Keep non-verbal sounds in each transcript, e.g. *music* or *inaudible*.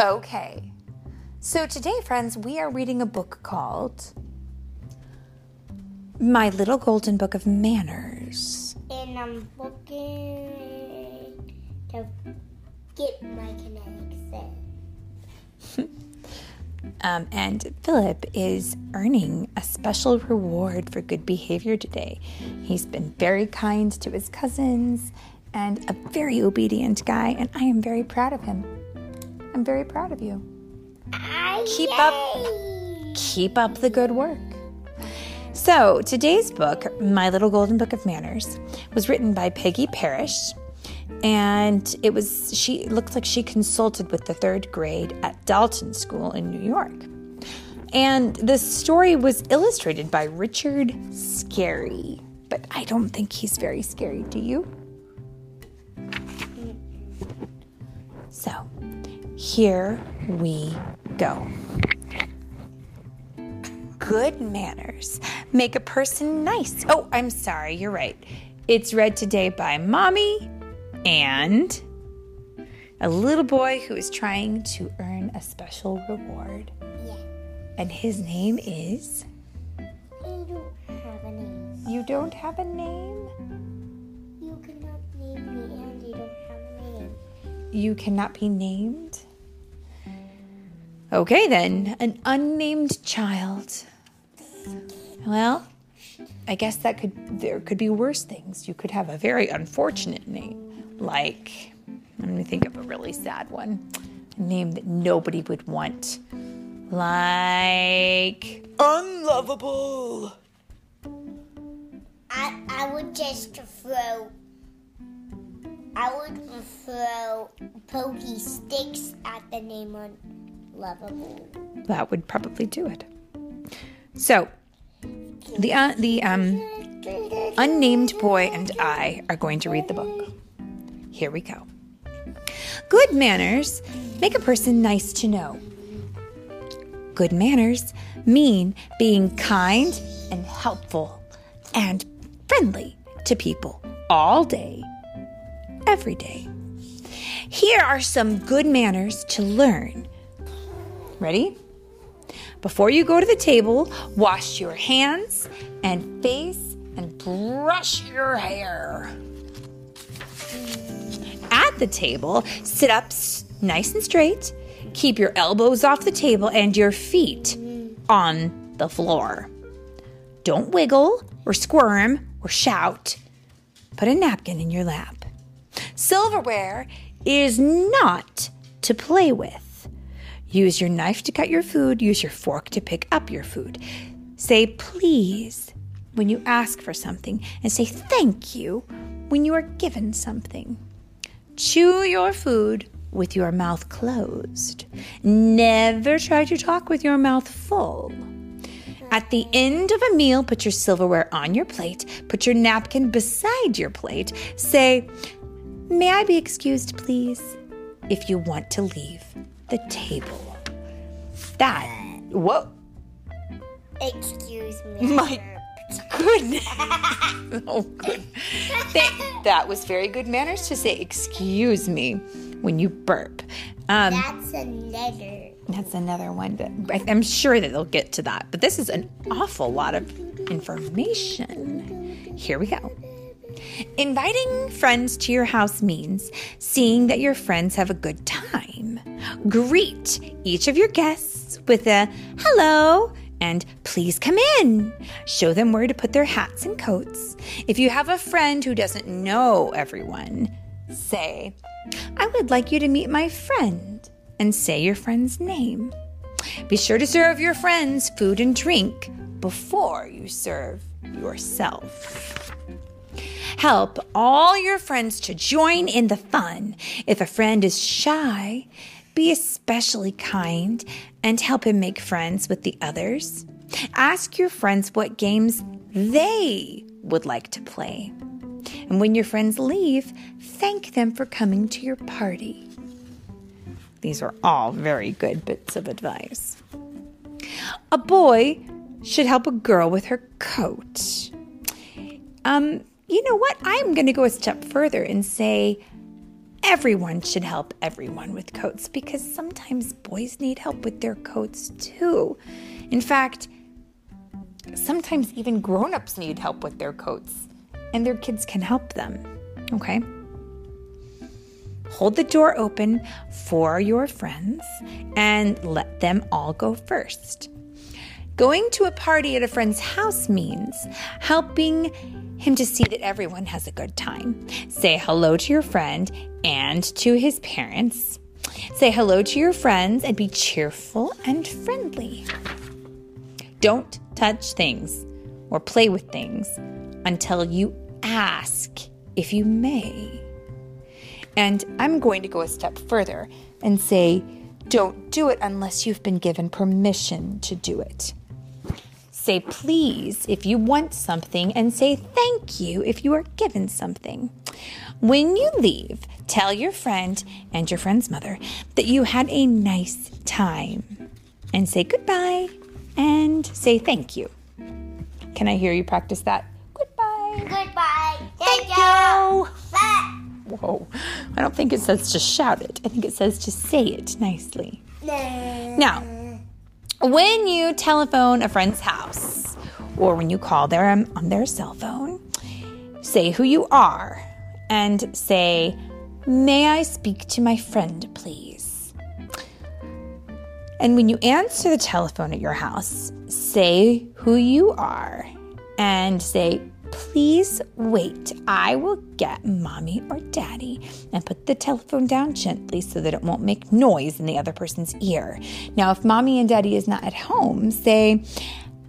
Okay. So today, friends, we are reading a book called My Little Golden Book of Manners. And I'm looking to get my kinetic set. *laughs* Um, and Philip is earning a special reward for good behavior today. He's been very kind to his cousins and a very obedient guy, and I am very proud of him. I'm very proud of you. Keep up keep up the good work. So, today's book, My Little Golden Book of Manners, was written by Peggy Parish. And it was, she it looks like she consulted with the third grade at Dalton School in New York. And the story was illustrated by Richard Scarry. But I don't think he's very scary, do you? So, here we go. Good manners make a person nice. Oh, I'm sorry, you're right. It's read today by Mommy and a little boy who is trying to earn a special reward. Yeah. And his name is. You don't have a name. You don't have a name? You cannot name me and you don't have a name. You cannot be named? Okay, then. An unnamed child. Well, I guess that could there could be worse things. You could have a very unfortunate name. Like let me think of a really sad one. A name that nobody would want. Like unlovable. I, I would just throw. I would throw pokey sticks at the name on lovable. That would probably do it. So, the uh, the um unnamed boy and I are going to read the book. Here we go. Good manners make a person nice to know. Good manners mean being kind and helpful and friendly to people all day, every day. Here are some good manners to learn. Ready? Before you go to the table, wash your hands and face and brush your hair. At the table, sit up nice and straight. Keep your elbows off the table and your feet on the floor. Don't wiggle or squirm or shout. Put a napkin in your lap. Silverware is not to play with. Use your knife to cut your food, use your fork to pick up your food. Say please when you ask for something, and say thank you when you are given something. Chew your food with your mouth closed. Never try to talk with your mouth full. At the end of a meal, put your silverware on your plate, put your napkin beside your plate. Say, May I be excused, please? If you want to leave the table. That, whoa, Excuse me. My- goodness. *laughs* oh, good. That, that was very good manners to say, excuse me, when you burp. Um, That's another. that's another one. That, I'm sure that they'll get to that, but this is an awful lot of information. Here we go. Inviting friends to your house means seeing that your friends have a good time. Greet each of your guests with a hello and please come in. Show them where to put their hats and coats. If you have a friend who doesn't know everyone, say, I would like you to meet my friend, and say your friend's name. Be sure to serve your friends food and drink before you serve yourself. Help all your friends to join in the fun. If a friend is shy, be especially kind and help him make friends with the others. Ask your friends what games they would like to play. And when your friends leave, thank them for coming to your party. These are all very good bits of advice. A boy should help a girl with her coat. Um, you know what? I'm going to go a step further and say everyone should help everyone with coats because sometimes boys need help with their coats too. In fact, sometimes even grown ups need help with their coats, and their kids can help them. Okay? Hold the door open for your friends and let them all go first. Going to a party at a friend's house means helping him to see that everyone has a good time. Say hello to your friend and to his parents. Say hello to your friends and be cheerful and friendly. Don't touch things or play with things until you ask if you may. And I'm going to go a step further and say, don't do it unless you've been given permission to do it. Say please if you want something, and say thank you if you are given something. When you leave, tell your friend and your friend's mother that you had a nice time, and say goodbye and say thank you. Can I hear you practice that? Goodbye. Goodbye. Thank, Thank you. you. Whoa. I don't think it says to shout it. I think it says to say it nicely. Now, when you telephone a friend's house or when you call them um, on their cell phone, say who you are and say, May I speak to my friend, please? And when you answer the telephone at your house, say who you are and say, Please wait. I will get mommy or daddy and put the telephone down gently so that it won't make noise in the other person's ear. Now, if mommy and daddy is not at home, say,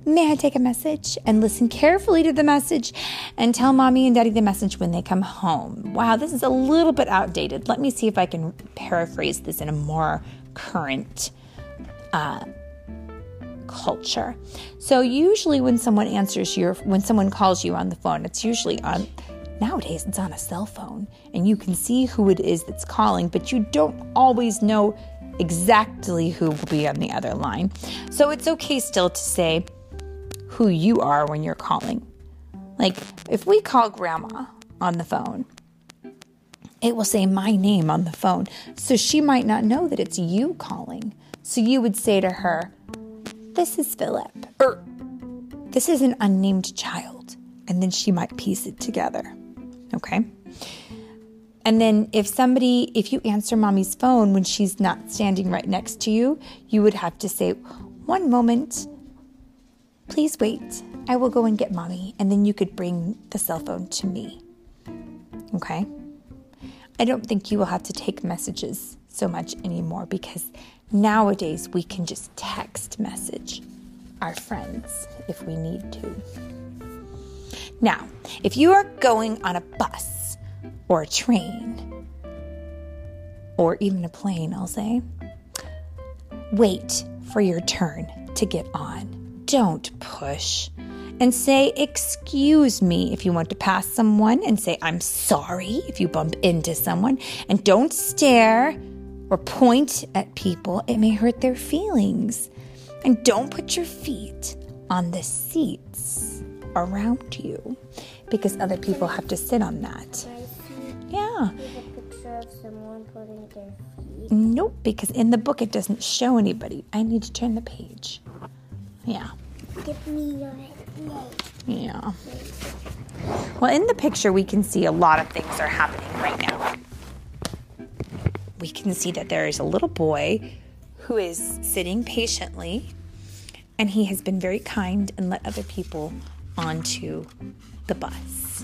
May I take a message? And listen carefully to the message and tell mommy and daddy the message when they come home. Wow, this is a little bit outdated. Let me see if I can paraphrase this in a more current uh, culture. So usually when someone answers your when someone calls you on the phone, it's usually on nowadays it's on a cell phone and you can see who it is that's calling, but you don't always know exactly who will be on the other line. So it's okay still to say who you are when you're calling. Like if we call grandma on the phone, it will say my name on the phone. So she might not know that it's you calling. So you would say to her, This is Philip, or this is an unnamed child. And then she might piece it together. Okay. And then if somebody, if you answer mommy's phone when she's not standing right next to you, you would have to say, One moment, please wait. I will go and get mommy. And then you could bring the cell phone to me. Okay. I don't think you will have to take messages so much anymore because nowadays we can just text message our friends if we need to. Now, if you are going on a bus or a train or even a plane, I'll say, wait for your turn to get on. Don't push. And say, excuse me if you want to pass someone, and say, I'm sorry if you bump into someone. And don't stare or point at people, it may hurt their feelings. And don't put your feet on the seats around you because other people have to sit on that. Yeah. Nope, because in the book it doesn't show anybody. I need to turn the page. Yeah. Give me your leg. Yeah. Well, in the picture, we can see a lot of things are happening right now. We can see that there is a little boy who is sitting patiently, and he has been very kind and let other people onto the bus.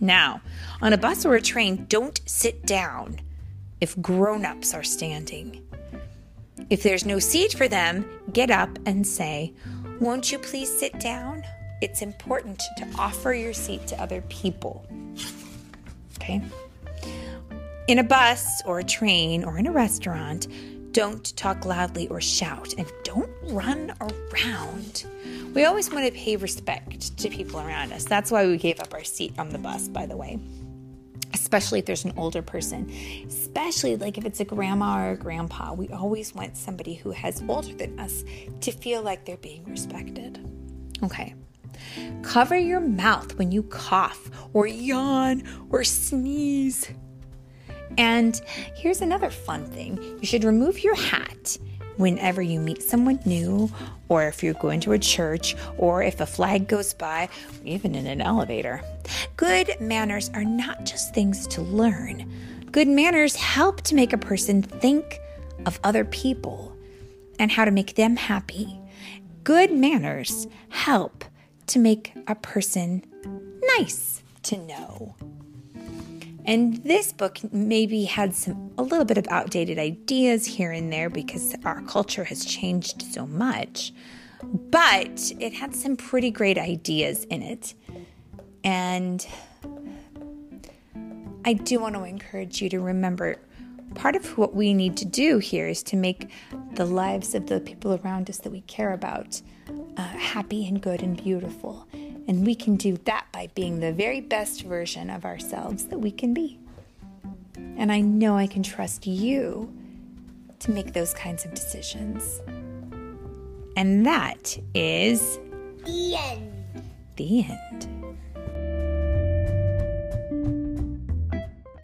Now, on a bus or a train, don't sit down if grown ups are standing. If there's no seat for them, get up and say, Won't you please sit down? It's important to offer your seat to other people. Okay? In a bus or a train or in a restaurant, don't talk loudly or shout and don't run around. We always want to pay respect to people around us. That's why we gave up our seat on the bus, by the way especially if there's an older person, especially like if it's a grandma or a grandpa. We always want somebody who has older than us to feel like they're being respected. Okay. Cover your mouth when you cough or yawn or sneeze. And here's another fun thing you should remove your hat whenever you meet someone new, or if you're going to a church, or if a flag goes by, even in an elevator. Good manners are not just things to learn, good manners help to make a person think of other people and how to make them happy. Good manners help to make a person nice to know. And this book maybe had some a little bit of outdated ideas here and there because our culture has changed so much. But it had some pretty great ideas in it. And I do want to encourage you to remember part of what we need to do here is to make the lives of the people around us that we care about uh, happy and good and beautiful. And we can do that by being the very best version of ourselves that we can be. And I know I can trust you to make those kinds of decisions. And that is The end. the end.